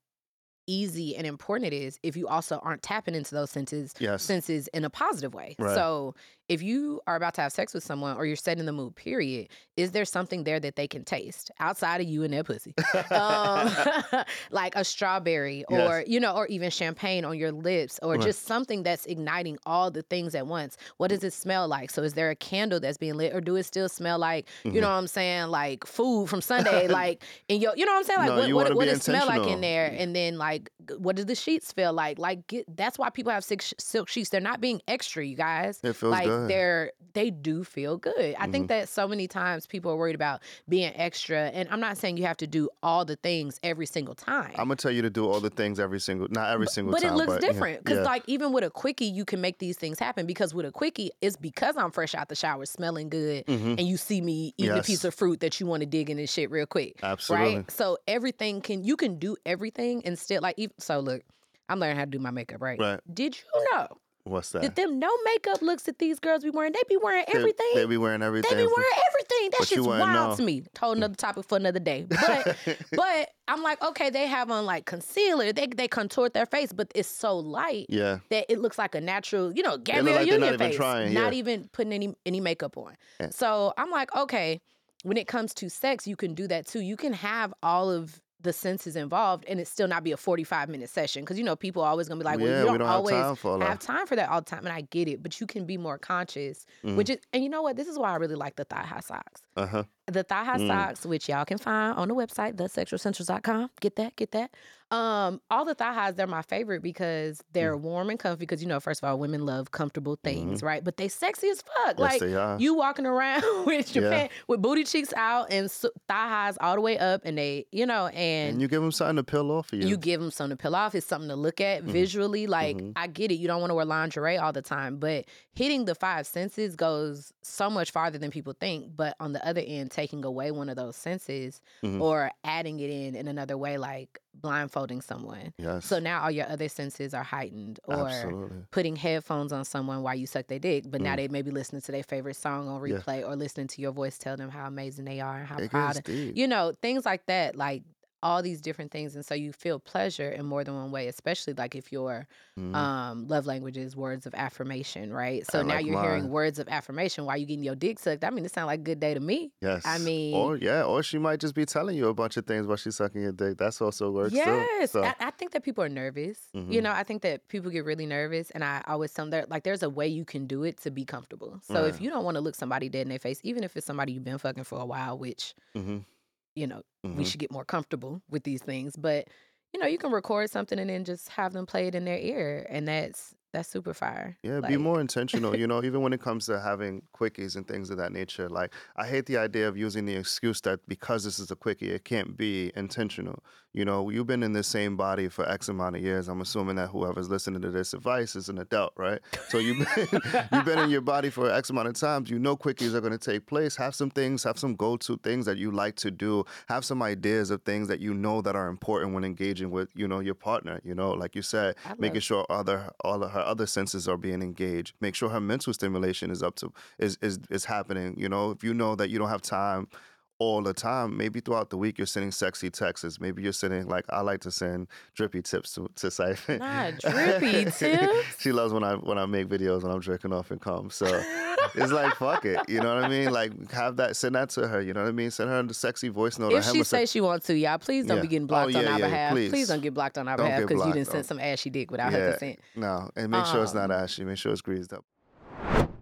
easy and important it is if you also aren't tapping into those senses yes senses in a positive way. Right. So if you are about to have sex with someone or you're setting the mood, period, is there something there that they can taste outside of you and their pussy? um, like a strawberry or, Yes. you know, or even champagne on your lips or Right. just something that's igniting all the things at once. What does it smell like? So is there a candle that's being lit or do it still smell like, Mm-hmm. you know what I'm saying, like food from Sunday, like in your, you know what I'm saying? Like No, what, what, what does it smell like in there? And then like, what do the sheets feel like? Like get, that's why people have silk, silk sheets. They're not being extra, you guys it feels like good they're they do feel good. I think that so many times people are worried about being extra, and I'm not saying you have to do all the things every single time. i'm gonna tell you to do all the things every single not every single but time it looks yeah, different because, yeah. like, even with a quickie, you can make these things happen. Because with a quickie, it's because I'm fresh out the shower, smelling good, Mhm. and you see me eating a piece of fruit that you want to dig in and shit real quick, absolutely right? So everything can you can do everything and still like. Even, so look, I'm learning how to do my makeup, right? right Did you know what's that that them no makeup looks that these girls be wearing? They be wearing everything. they, be wearing everything They be wearing everything. That shit's wild know. to me. Whole mm. another topic for another day. But but I'm like, okay, they have on like concealer. They they contoured their face, but it's so light yeah that it looks like a natural, you know, Gabrielle like they're not Union even face. trying, Not yeah. even putting any any makeup on. Yeah. So I'm like, okay, when it comes to sex, you can do that too. You can have all of the senses involved and it still not be a 45 minute session because you know people are always gonna be like well yeah you don't, we don't always have time for have that. time for that all the time and i get it but you can be more conscious Mhm. which is and you know what this is why i really like the thigh high socks. Uh-huh the thigh high Mm. socks, which y'all can find on the website, thesexualessentials.com. Get that, get that. Um, all the thigh highs, they're my favorite because they're Mm. warm and comfy. Because you know, first of all, women love comfortable things, right? But they sexy as fuck. Mm-hmm. yes like you walking around with your Yeah. pant, with booty cheeks out and thigh highs all the way up, and they, you know, and, and you give them something to peel off for you you give them something to peel off. It's something to look at visually. Like Mhm. I get it. You don't want to wear lingerie all the time, but hitting the five senses goes so much farther than people think. But on the other end, taking away one of those senses Mhm. or adding it in in another way, like blindfolding someone. yes So now all your other senses are heightened, or absolutely putting headphones on someone while you suck their dick, but now Mm. they may be listening to their favorite song on Yeah. replay or listening to your voice tell them how amazing they are and how it proud deep you know things like that like all these different things and so you feel pleasure in more than one way especially like if your Mhm. um love language is words of affirmation right? So I now like you're hearing words of affirmation while you getting your dick sucked. I mean it sounds like a good day to me. Yes. I mean- or yeah or she might just be telling you a bunch of things while she's sucking your dick. That's also works yes too so I, I think that people are nervous. You Mhm. know i think that people get really nervous and i always tell them that like there's a way you can do it to be comfortable. So if you don't want to look somebody dead in their face even if it's somebody you've been fucking for a while which hmm you know we hmm should get more comfortable with these things. But you know, you can record something and then just have them play it in their ear, and that's That's super fire. Yeah, be more intentional. You know, even when it comes to having quickies and things of that nature. Like, I hate the idea of using the excuse that because this is a quickie, it can't be intentional. You know, you've been in the same body for X amount of years. I'm assuming that whoever's listening to this advice is an adult, right? So you've been you've been in your body for X amount of times. You know, quickies are going to take place. Have some things, have some go-to things that you like to do. Have some ideas of things that you know that are important when engaging with, you know, your partner. You know, like you said, making sure other all of her other senses are being engaged. Make sure her mental stimulation is up to is is is happening. You know, if you know that you don't have time all the time, maybe throughout the week you're sending sexy texts. Maybe you're sending like I like to send drippy tips to, to Siphon. Drippy tips. she loves when I when I make videos when I'm jerking off and come. So it's like fuck it. You know what I mean? Like have that send that to her. You know what I mean? Send her the sexy voice note. If she her say- say she wants to, y'all, please don't Yeah. be getting Oh, blocked on our yeah, behalf. please. don't get blocked on our Don't behalf because you didn't send some ashy dick without her yeah, consent. no, and make sure it's not Um, ashy. Make sure it's greased up.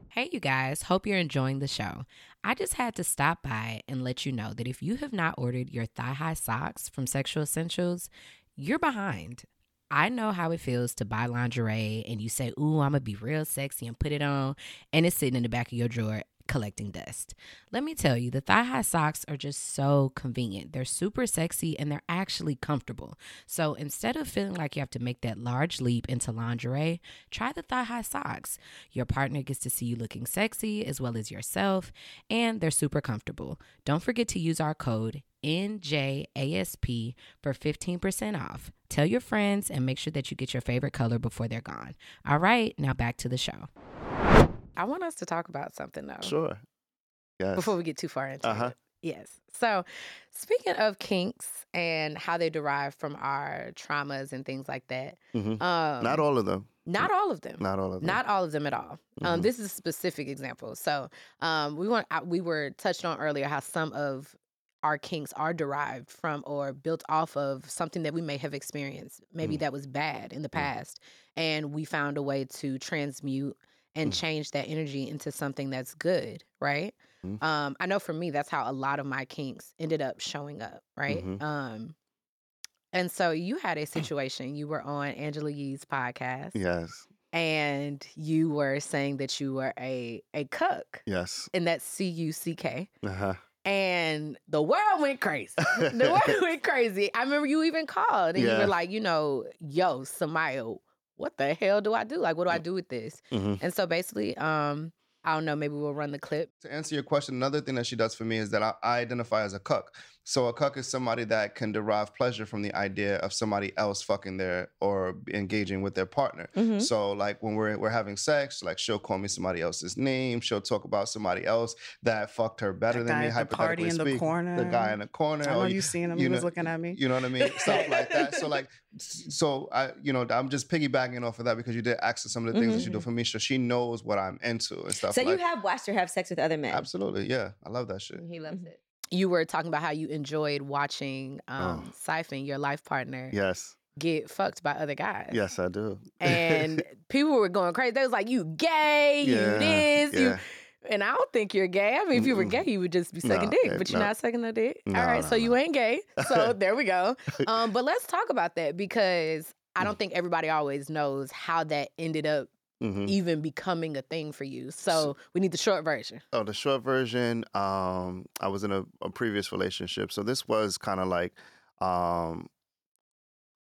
Hey, you guys, hope you're enjoying the show. I just had to stop by and let you know that if you have not ordered your thigh high socks from Sexual Essentials, you're behind. I know how it feels to buy lingerie and you say, Ooh, I'm gonna be real sexy and put it on, and it's sitting in the back of your drawer collecting dust. Let me tell you, the thigh high socks are just so convenient. They're super sexy and they're actually comfortable. So instead of feeling like you have to make that large leap into lingerie, try the thigh high socks. Your partner gets to see you looking sexy as well as yourself, and they're super comfortable. Don't forget to use our code NJASP for 15% off. Tell your friends and make sure that you get your favorite color before they're gone. All right, now back to the show. I want us to talk about something though. Sure. Yes. Before we get too far into Uh-huh. it. Yes. So, speaking of kinks and how they derive from our traumas and things like that, Mhm. um, not all of them. not all of them. Not all of them. Not all of them at all. Um, Mhm. this is a specific example. So um, we want I- we were touched on earlier how some of our kinks are derived from or built off of something that we may have experienced. Maybe Mm. that was bad in the Mm. past, and we found a way to transmute and Mm. change that energy into something that's good, right? Mm. Um, I know for me, that's how a lot of my kinks ended up showing up, right? Mhm. Um, and so you had a situation. You were on Angela Yee's podcast Yes. and you were saying that you were a a cook, Yes. and that's C U C K. Uh-huh. And the world went crazy. the world went crazy. I remember you even called and you were like, you know, yo, Samia, what the hell do I do? Like, what do I do with this? Mhm. And so basically, um, I don't know, maybe we'll run the clip. To answer your question, another thing that she does for me is that I, I identify as a cuck. So a cuck is somebody that can derive pleasure from the idea of somebody else fucking their or engaging with their partner. Mhm. So like when we're we're having sex, like she'll call me somebody else's name. She'll talk about somebody else that fucked her better That than guy me. at the party hypothetically in the corner. The guy in the corner. I know or you seen him. you He was know- looking at me. You know what I mean? Stuff like that. So like, so I, you know, I'm just piggybacking off of that because you did ask her some of the things that you do for me, so she knows what I'm into and stuff. So like, you have watched her have sex with other men. absolutely, yeah, I love that shit. He Mm-hmm. loves it. You were talking about how you enjoyed watching um, Oh. Siphon, your life partner, Yes, get fucked by other guys. yes, I do. And people were going crazy. They was like, "You gay? You Yeah, this? You. And I don't think you're gay. I mean, if you were gay, you would just be sucking No, dick, eh, but you're no. not sucking no dick. No, All right, so you ain't gay. So there we go. Um, but let's talk about that because I Mm. don't think everybody always knows how that ended up Mhm. even becoming a thing for you. So we need the short version. Oh, the short version. Um, I was in a, a previous relationship, so this was kind of like um,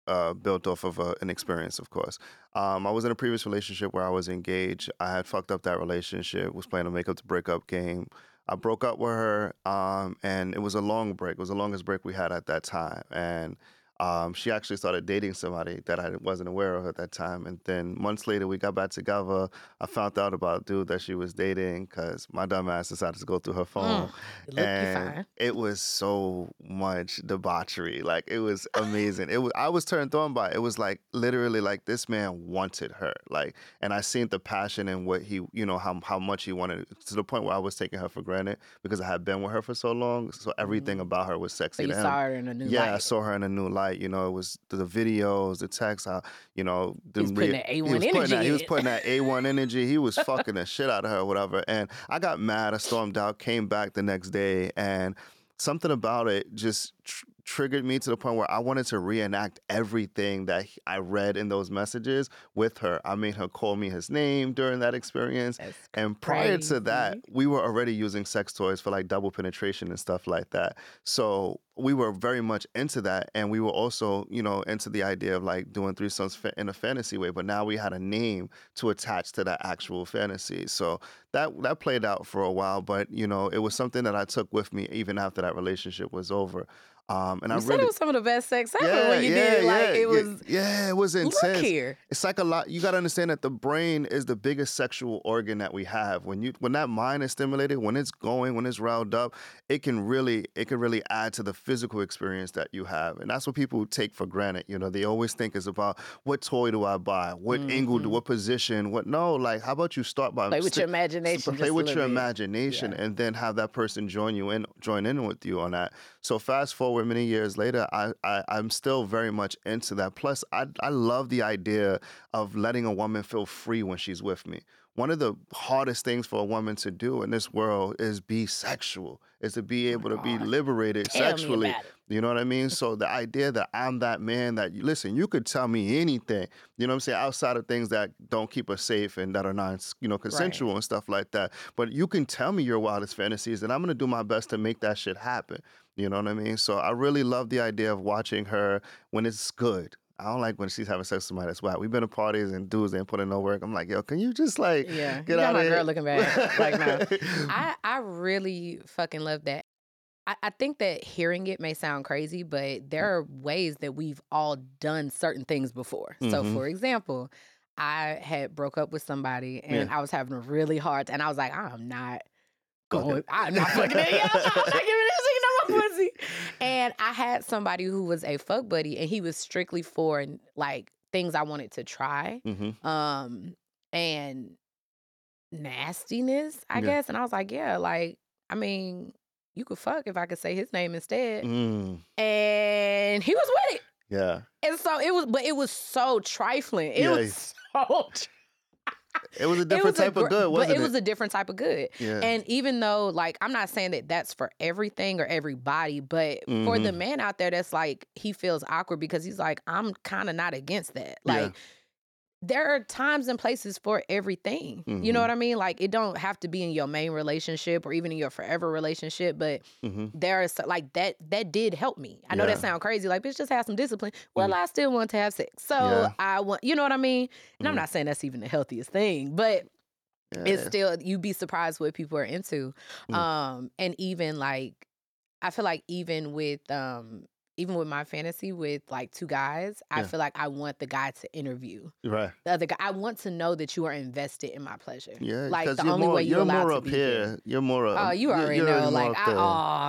uh, built off of a, an experience, of course. Um, I was in a previous relationship where I was engaged. I had fucked up that relationship. Was playing a make up to break up game. I broke up with her, um, and it was a long break. It was the longest break we had at that time, and. Um, she actually started dating somebody that I wasn't aware of at that time. And then months later, we got back together. I found out about a dude that she was dating because my dumb ass decided to go through her phone. You look and it was so much debauchery. Like it was amazing. It was I was turned on by it. It was like literally like this man wanted her. Like and I seen the passion and what he, you know, how how much he wanted to the point where I was taking her for granted because I had been with her for so long. So everything about her was sexy you to him. saw her in a new Yeah, I saw her in a new light. You know, it was the, videos, the texts, how you know, the was putting rea- that he A1 was putting energy that, he was putting that A one energy. He was fucking the shit out of her, whatever. And I got mad. I stormed out. Came back the next day, and something about it just tr- triggered me to the point where I wanted to reenact everything that I read in those messages with her. I made her call me his name during that experience. That's and prior crazy. to that, we were already using sex toys for like double penetration and stuff like that. So we were very much into that. And we were also, you know, into the idea of like doing threesomes fa- in a fantasy way. But now we had a name to attach to that actual fantasy. So that that played out for a while. But, you know, it was something that I took with me even after that relationship was over. Um, and You I said really it was some of the best sex ever when you did. Like it was. yeah, it was intense. Look here. It's like a lot. You got to understand that the brain is the biggest sexual organ that we have. When you when that mind is stimulated, when it's going, when it's riled up, it can really it can really add to the physical experience that you have, and that's what people take for granted. You know, they always think it's about what toy do I buy, what angle, do what position, what no. Like, how about you start by Mm-hmm. Play with your imagination. play with your bit. imagination Yeah. and then have that person join you in join in with you on that so fast forward many years later I, I i'm still very much into that. Plus I, I love the idea of letting a woman feel free when she's with me. One of the hardest things for a woman to do in this world is be sexual is to be able to be liberated Tell sexually. You know what I mean? So the idea that I'm that man that listen, you could tell me anything. You know what I'm saying? Outside of things that don't keep us safe and that are not, you know, consensual and stuff like that. But you can tell me your wildest fantasies, and I'm gonna do my best to make that shit happen. You know what I mean? So I really love the idea of watching her when it's good. I don't like when she's having sex with somebody that's whack. We've been to parties and dudes ain't putting no work. I'm like, yo, can you just like Yeah, get you out got my of girl here? looking bad. Like, no. I I really fucking love that. I, I think that hearing it may sound crazy, but there are ways that we've all done certain things before. So, Mhm. for example, I had broke up with somebody and Yeah. I was having a really hard, and I was like, I'm not going, I'm not fucking it. Yeah, I'm not, giving this nigga no pussy. And I had somebody who was a fuck buddy, and he was strictly for like things I wanted to try hmm um and nastiness i Yeah. guess and i was like yeah like i mean you could fuck if i could say his name instead Mm, and he was with it yeah. and so it was but it was so trifling it Yeah. was so It was a different was a type of good, wasn't but it was a different type of good yeah. and even though like i'm not saying that that's for everything or everybody but for the Mhm. man out there that's like he feels awkward because he's like i'm kind of not against that Yeah. There are times and places for everything you know Mhm. what i mean like it don't have to be in your main relationship or even in your forever relationship but hmm there is like that that did help me i know that Yeah. Mm. sound crazy like bitch just have some discipline well i still want to have sex so Yeah. i want you know what i mean and i'm Mhm. not saying that's even the healthiest thing but Yeah. it's still you'd be surprised what people are into Mm. um and even like i feel like even with um even with my fantasy with like two guys i Yeah. feel like i want the guy to interview right. the other guy i want to know that you are invested in my pleasure Yeah, like the only more, way you're, you're more up here. there. You're more. up- Oh, you already know. Like. I,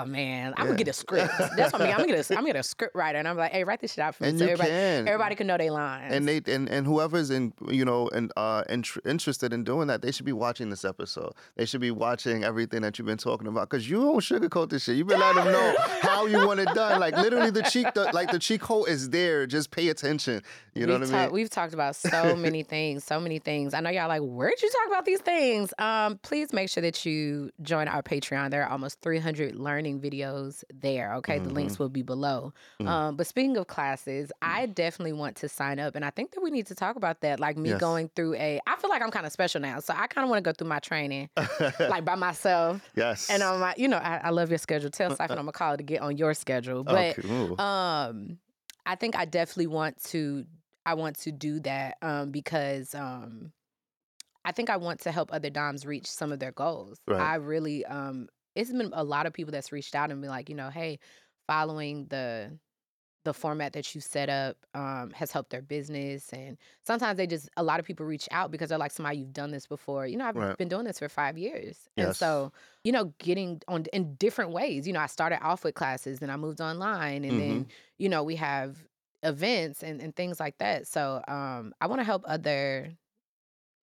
oh man, I'm gonna get a script. That's what I mean. I'm gonna get a, I'm gonna get a script writer, and I'm like, hey, write this shit out for me, and so you everybody, can. everybody can know their lines. and they and, and whoever's in you know and uh int- interested in doing that, they should be watching this episode. They should be watching everything that you've been talking about because you don't sugarcoat this shit. You've been letting them know how you want it done. Like literally, the cheek, the, like the cheek hole is there. Just pay attention. You know we've what I mean? We've talked about so many things, so many things. I know y'all like, where'd you talk about these things? Um, please make sure that you join our Patreon. There are almost 300 learning videos there. Okay, the links will be below. Mm. Um, but speaking of classes, I definitely want to sign up, and I think that we need to talk about that. Like me Yes. going through a, I feel like I'm kind of special now, so I kind of want to go through my training like by myself. yes. And I'm like, you know, I, I love your schedule. Tell Siphon I'm gonna call to get on your schedule. But okay. Ooh. um, I think I definitely want to. I want to do that um, because um, I think I want to help other doms reach some of their goals. Right. I really, um, it's been a lot of people that's reached out and been like, you know, hey, following the the format that you set up um, has helped their business, and sometimes they just a lot of people reach out because they're like, somebody you've done this before. You know, I've Right. been doing this for five years, and so you know, getting on in different ways. You know, I started off with classes, then I moved online, and then you know we have events and, and things like that. So um, I want to help other,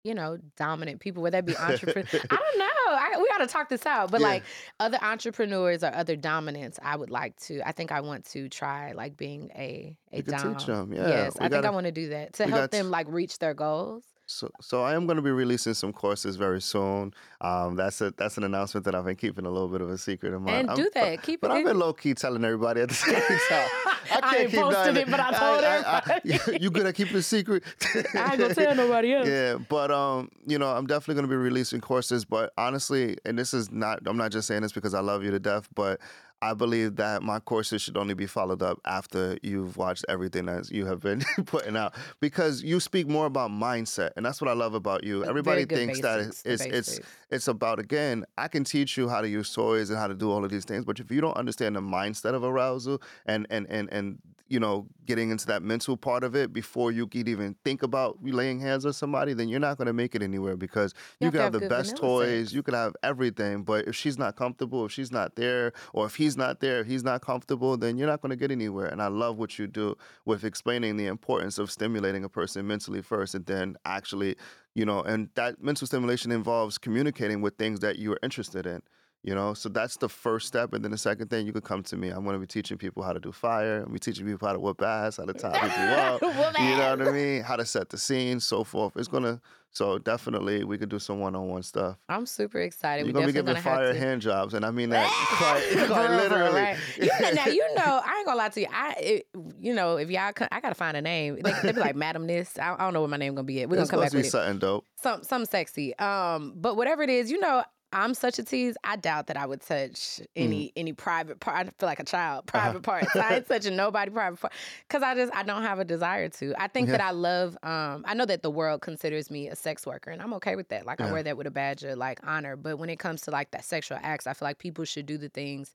you know, dominant people, whether that be entrepreneurs. I don't know. I, we got to talk this out. But Yeah. like other entrepreneurs or other dominants, I would like to. I think I want to try like being a a You dom. teach 'em, yeah. Yes, We I think I want to do that to help them like reach their goals. So, so I am going to be releasing some courses very soon. Um, that's a that's an announcement that I've been keeping a little bit of a secret of mine. And I'm, do that. Keep but it. But I've been low key telling everybody at the same time. I can't ain't keep posted it, but I told everybody. you good at keeping a secret? I ain't gonna tell nobody else. Yeah, but um, you know, I'm definitely going to be releasing courses. But honestly, and this is not, I'm not just saying this because I love you to death, but I believe that my courses should only be followed up after you've watched everything that you have been putting out because you speak more about mindset, and that's what I love about you. Everybody thinks basics, that the it's it's it's about again. I can teach you how to use toys and how to do all of these things, but if you don't understand the mindset of arousal and and and and you know getting into that mental part of it before you could even think about laying hands on somebody, then you're not going to make it anywhere because You you, can have have the best toys, you could have everything, but if she's not comfortable, if she's not there, or if he's not there, he's not comfortable, then you're not going to get anywhere. And I love what you do with explaining the importance of stimulating a person mentally first and then actually, you know, and that mental stimulation involves communicating with things that you're interested in. You know, so that's the first step, and then the second thing, you could come to me. I'm going to be teaching people how to do fire. I'm be teaching people how to whip ass, how to tie people up. You know what I mean? How to set the scene, so forth. It's gonna. So definitely, we could do some one-on-one stuff. I'm super excited. You're we gonna be giving gonna fire to. hand jobs, and I mean that quite, quite real, for real, literally. right. You know, now you know I ain't gonna lie to you. I, it, you know, if y'all, come, I gotta find a name. They, they be like Madam This. I, I don't know what my name gonna be. At. We're gonna come back to be with it. something dope. Some, some sexy. Um, but whatever it is, you know. I'm such a tease. I doubt that I would touch any any private part. I feel like a child. Private parts. I ain't touching nobody private part because I just I don't have a desire to. I think that I love. Um, I know that the world considers me a sex worker, and I'm okay with that. Like I wear that with a badge of like honor. But when it comes to like that sexual acts, I feel like people should do the things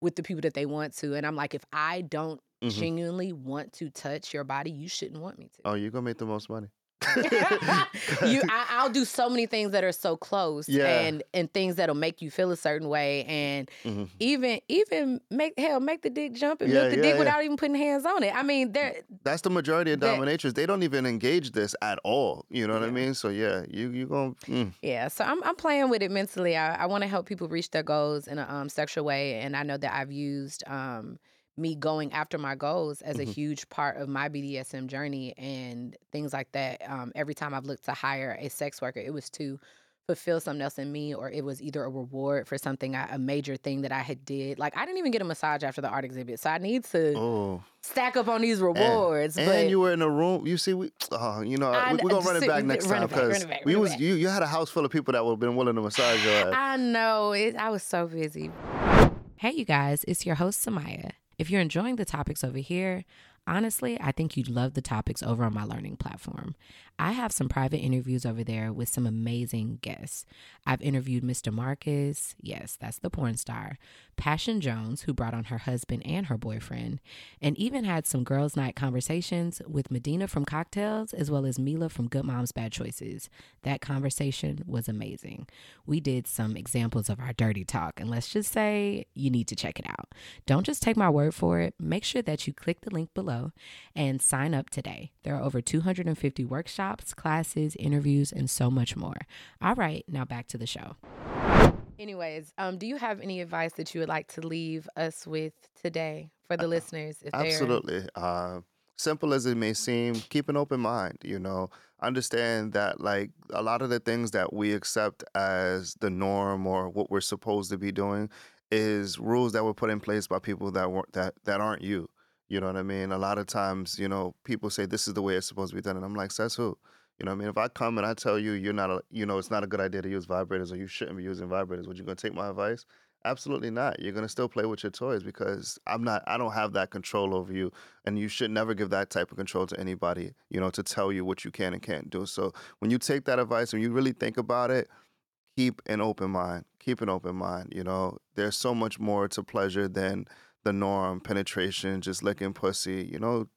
with the people that they want to. And I'm like, if I don't Mhm. genuinely want to touch your body, you shouldn't want me to. Oh, you're gonna make the most money. you, I, I'll do so many things that are so close, Yeah. and and things that'll make you feel a certain way, and Mhm. even even make hell make the dick jump and Yeah, milk the yeah, dick yeah. without even putting hands on it. I mean, there That's the majority of That- dominatrix. They don't even engage this at all. You know what I mean? So yeah, you you gonna. Mm. Yeah, so I'm I'm playing with it mentally. I, I want to help people reach their goals in a um, sexual way, and I know that I've used um, me going after my goals as a Mhm. huge part of my BDSM journey and things like that. Um, every time I've looked to hire a sex worker, it was to fulfill something else in me, or it was either a reward for something, I, a major thing that I had did. Like I didn't even get a massage after the art exhibit, so I need to Oh, stack up on these rewards. and but you were in a room. You see, we. Oh, you know, I we, we're gonna run it see, back next run time it back, run because we was back. you. You had a house full of people that would have been willing to massage your ass. I know it, I was so busy. Hey, you guys, it's your host, Samia. If you're enjoying the topics over here, honestly, I think you'd love the topics over on my learning platform. I have some private interviews over there with some amazing guests. I've interviewed Mr. Marcus, yes, that's the porn star, Passion Jones, who brought on her husband and her boyfriend, and even had some girls' night conversations with Medina from Cocktails as well as Mila from Good Moms Bad Choices. That conversation was amazing. We did some examples of our dirty talk, and let's just say you need to check it out. Don't just take my word for it. Make sure that you click the link below and sign up today. There are over 250 workshops, classes, interviews, and so much more. All right, now back to the show. Anyways, um, do you have any advice that you would like to leave us with today for the listeners? If Absolutely. Uh, simple as it may seem, keep an open mind. You know, understand that like a lot of the things that we accept as the norm or what we're supposed to be doing is rules that were put in place by people that weren't that that aren't you. You know what I mean? A lot of times, you know, people say this is the way it's supposed to be done, and I'm like, says who? You know what I mean? If I come and I tell you you're not a, you know, it's not a good idea to use vibrators or you shouldn't be using vibrators, would you gonna take my advice? Absolutely not. You're gonna still play with your toys because I'm not. I don't have that control over you, and you should never give that type of control to anybody. You know, to tell you what you can and can't do. So when you take that advice, when you really think about it, keep an open mind. Keep an open mind. You know, there's so much more to pleasure than the norm, penetration, just licking pussy. You know,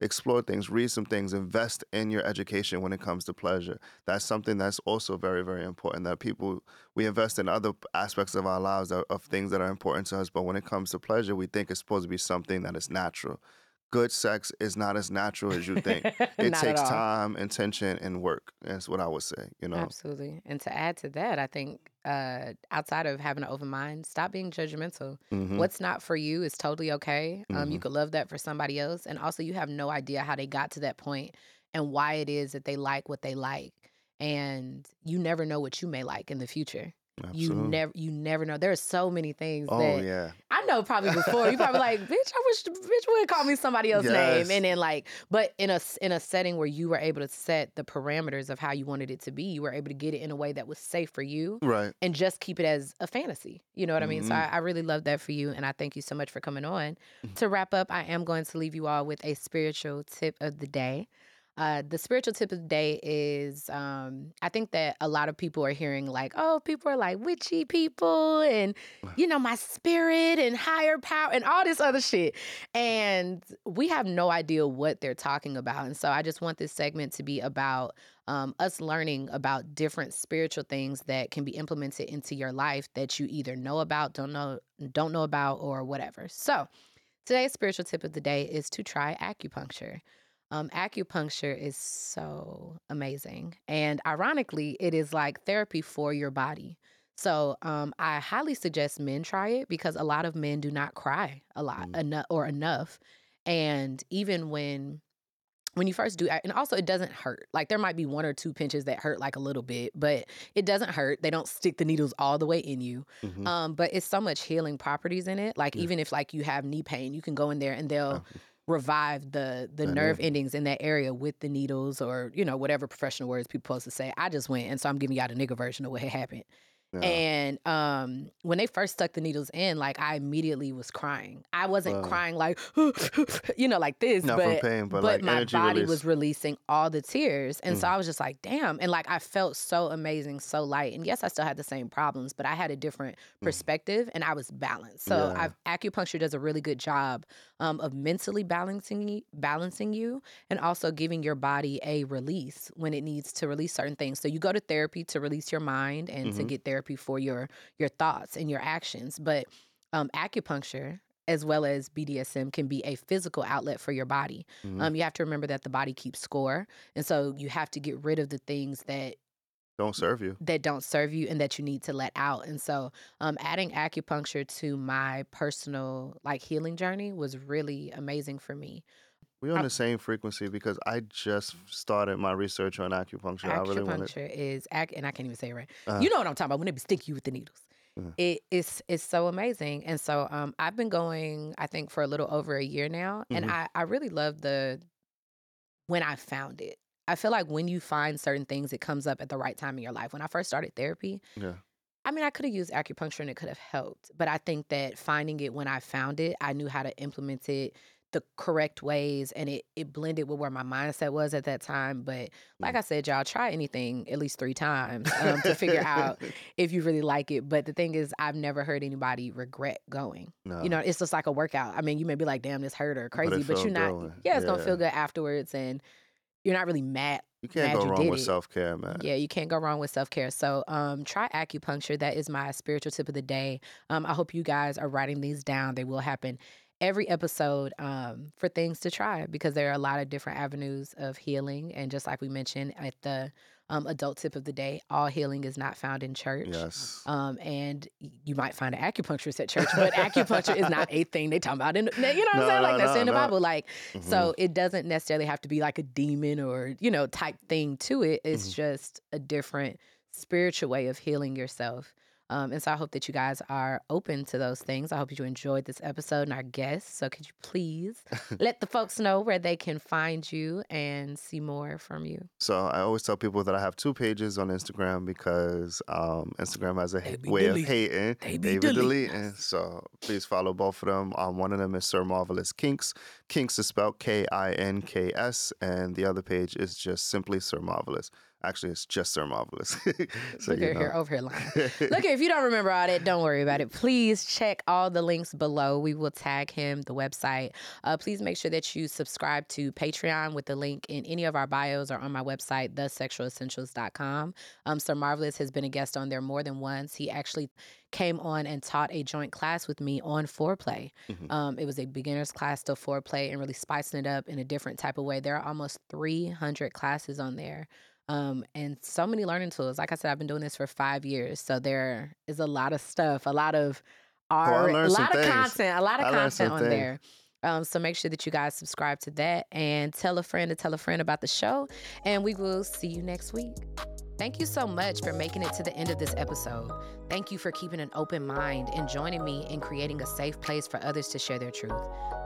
explore things, read some things, invest in your education when it comes to pleasure. That's something that's also very, very important. That people we invest in other aspects of our lives of, things that are important to us, but when it comes to pleasure, we think it's supposed to be something that is natural. Good sex is not as natural as you think. It takes time, intention, and work. That's what I would say. You know. Absolutely. And to add to that, I think uh, outside of having an open mind, stop being judgmental. Mhm. What's not for you is totally okay. Um, you Mhm. could love that for somebody else. And also, you have no idea how they got to that point and why it is that they like what they like. and you never know what you may like in the future. Absolutely. You never you never know. There are so many things Oh that yeah. I know probably before. You probably like, bitch, I wish bitch would call me somebody else's Yes. name. And then like, but in a in a setting where you were able to set the parameters of how you wanted it to be, you were able to get it in a way that was safe for you Right. and just keep it as a fantasy. You know what I mean? So Mhm. I, I really love that for you. And I thank you so much for coming on. Mhm. To wrap up, I am going to leave you all with a spiritual tip of the day. Uh, the spiritual tip of the day is um, I think that a lot of people are hearing, like, oh, people are like witchy people and, you know, my spirit and higher power and all this other shit. And we have no idea what they're talking about. And so I just want this segment to be about um, us learning about different spiritual things that can be implemented into your life that you either know about, don't know, don't know about, or whatever. So today's spiritual tip of the day is to try acupuncture. Um, acupuncture is so amazing. And ironically, it is like therapy for your body. So um, I highly suggest men try it because a lot of men do not cry a lot Mm. enough or enough. And even when when you first do and also it doesn't hurt like there might be one or two pinches that hurt like a little bit but it doesn't hurt they don't stick the needles all the way in you Mhm. um but it's so much healing properties in it like Yeah. even if like you have knee pain you can go in there and they'll Oh. Revive the the That nerve is- endings in that area with the needles or you know whatever professional words people supposed to say i just went and so i'm giving y'all the nigga version of what had happened Yeah. and um, when they first stuck the needles in, like I immediately was crying. I wasn't Wow. crying like, you know, like this, Not but pain, but, but like my body release. was releasing all the tears, and so Mm. I was just like, damn. And like I felt so amazing, so light. And yes, I still had the same problems, but I had a different perspective, and I was balanced. So Mm. Yeah. I've, acupuncture does a really good job um, of mentally balancing you, balancing you, and also giving your body a release when it needs to release certain things. So you go to therapy to release your mind and to Mhm. get therapy for your your thoughts and your actions. But um, acupuncture, as well as BDSM, can be a physical outlet for your body. Mhm. Um, you have to remember that the body keeps score, and so you have to get rid of the things that Don't serve you. that don't serve you and that you need to let out. And so, um, adding acupuncture to my personal like healing journey was really amazing for me. We're on Uh, the same frequency because I just started my research on acupuncture. I really want acupuncture is ac- and I can't even say it right. Uh, you know what I'm talking about when they be stick you with the needles. Mhm. It is it's so amazing. And so um I've been going I think for a little over a year now and Mhm. I I really love the when I found it. I feel like when you find certain things it comes up at the right time in your life. When I first started therapy, Yeah. I mean, I could have used acupuncture and it could have helped, but I think that finding it when I found it, I knew how to implement it the correct ways and it, it blended with where my mindset was at that time. But like I said, y'all try anything at least three times um, to figure out if you really like it. But the thing is, I've never heard anybody regret going. no. You know, it's just like a workout. I mean, you may be like, damn, this hurt or crazy, but, felt you're not, yeah, it's going to feel good afterwards and you're not really mad you can't mad go you wrong with self care, man. yeah, you can't go wrong with self care. So, um, try acupuncture. That is my spiritual tip of the day. Um, I hope you guys are writing these down. They will happen every episode um, for things to try because there are a lot of different avenues of healing. And just like we mentioned at the um, adult tip of the day, all healing is not found in church. Yes. Um, and you might find an acupuncturist at church, but acupuncture is not a thing they talk about. In, you know what I'm No, saying? Like no, that's no, in the. Bible. Like Mhm. so it doesn't necessarily have to be like a demon or, you know, type thing to it. It's Mhm. just a different spiritual way of healing yourself. Um, and so I hope that you guys are open to those things. I hope you enjoyed this episode and our guests. So could you please let the folks know where they can find you and see more from you? So I always tell people that I have two pages on Instagram because um, Instagram has a ha- way deleting. of hating. They be be deleting deleting. So please follow both of them. Um, one of them is Sir Marvelous Kinks. Kinks is spelled K I N K S, and the other page is just simply Sir Marvelous. Actually, it's just Sir Marvelous. so Look you know. here, over here lying. Look, if you don't remember all that, don't worry about it. Please check all the links below. We will tag him, the website. Uh, please make sure that you subscribe to Patreon with the link in any of our bios or on my website, thesexualessentials.com. Um, Sir Marvelous has been a guest on there more than once. He actually came on and taught a joint class with me on foreplay. Mhm. Um, it was a beginner's class to foreplay and really spicing it up in a different type of way. There are almost 300 classes on there um, and so many learning tools. Like I said, I've been doing this for five years, so there is a lot of stuff, a lot of art, a lot of things. content, a lot of I content on things. there. Um, so make sure that you guys subscribe to that and tell a friend to tell a friend about the show. And we will see you next week. Thank you so much for making it to the end of this episode. Thank you for keeping an open mind and joining me in creating a safe place for others to share their truth.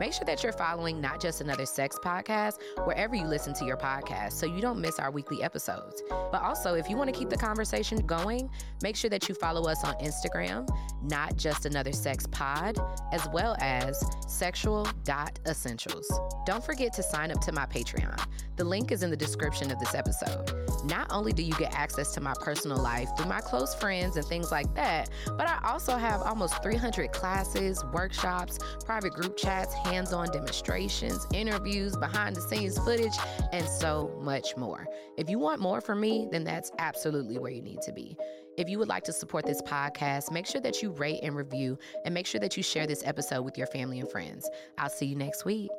Make sure that you're following Not Just Another Sex podcast wherever you listen to your podcast so you don't miss our weekly episodes. But also, if you want to keep the conversation going, make sure that you follow us on Instagram, Not Just Another Sex Pod, as well as sexual.essentials. Don't forget to sign up to my Patreon. The link is in the description of this episode. Not only do you get access to my personal life through my close friends and things like that, but I also have almost 300 classes, workshops, private group chats, hands on demonstrations, interviews, behind the scenes footage, and so much more. If you want more from me, then that's absolutely where you need to be. If you would like to support this podcast, make sure that you rate and review and make sure that you share this episode with your family and friends. I'll see you next week.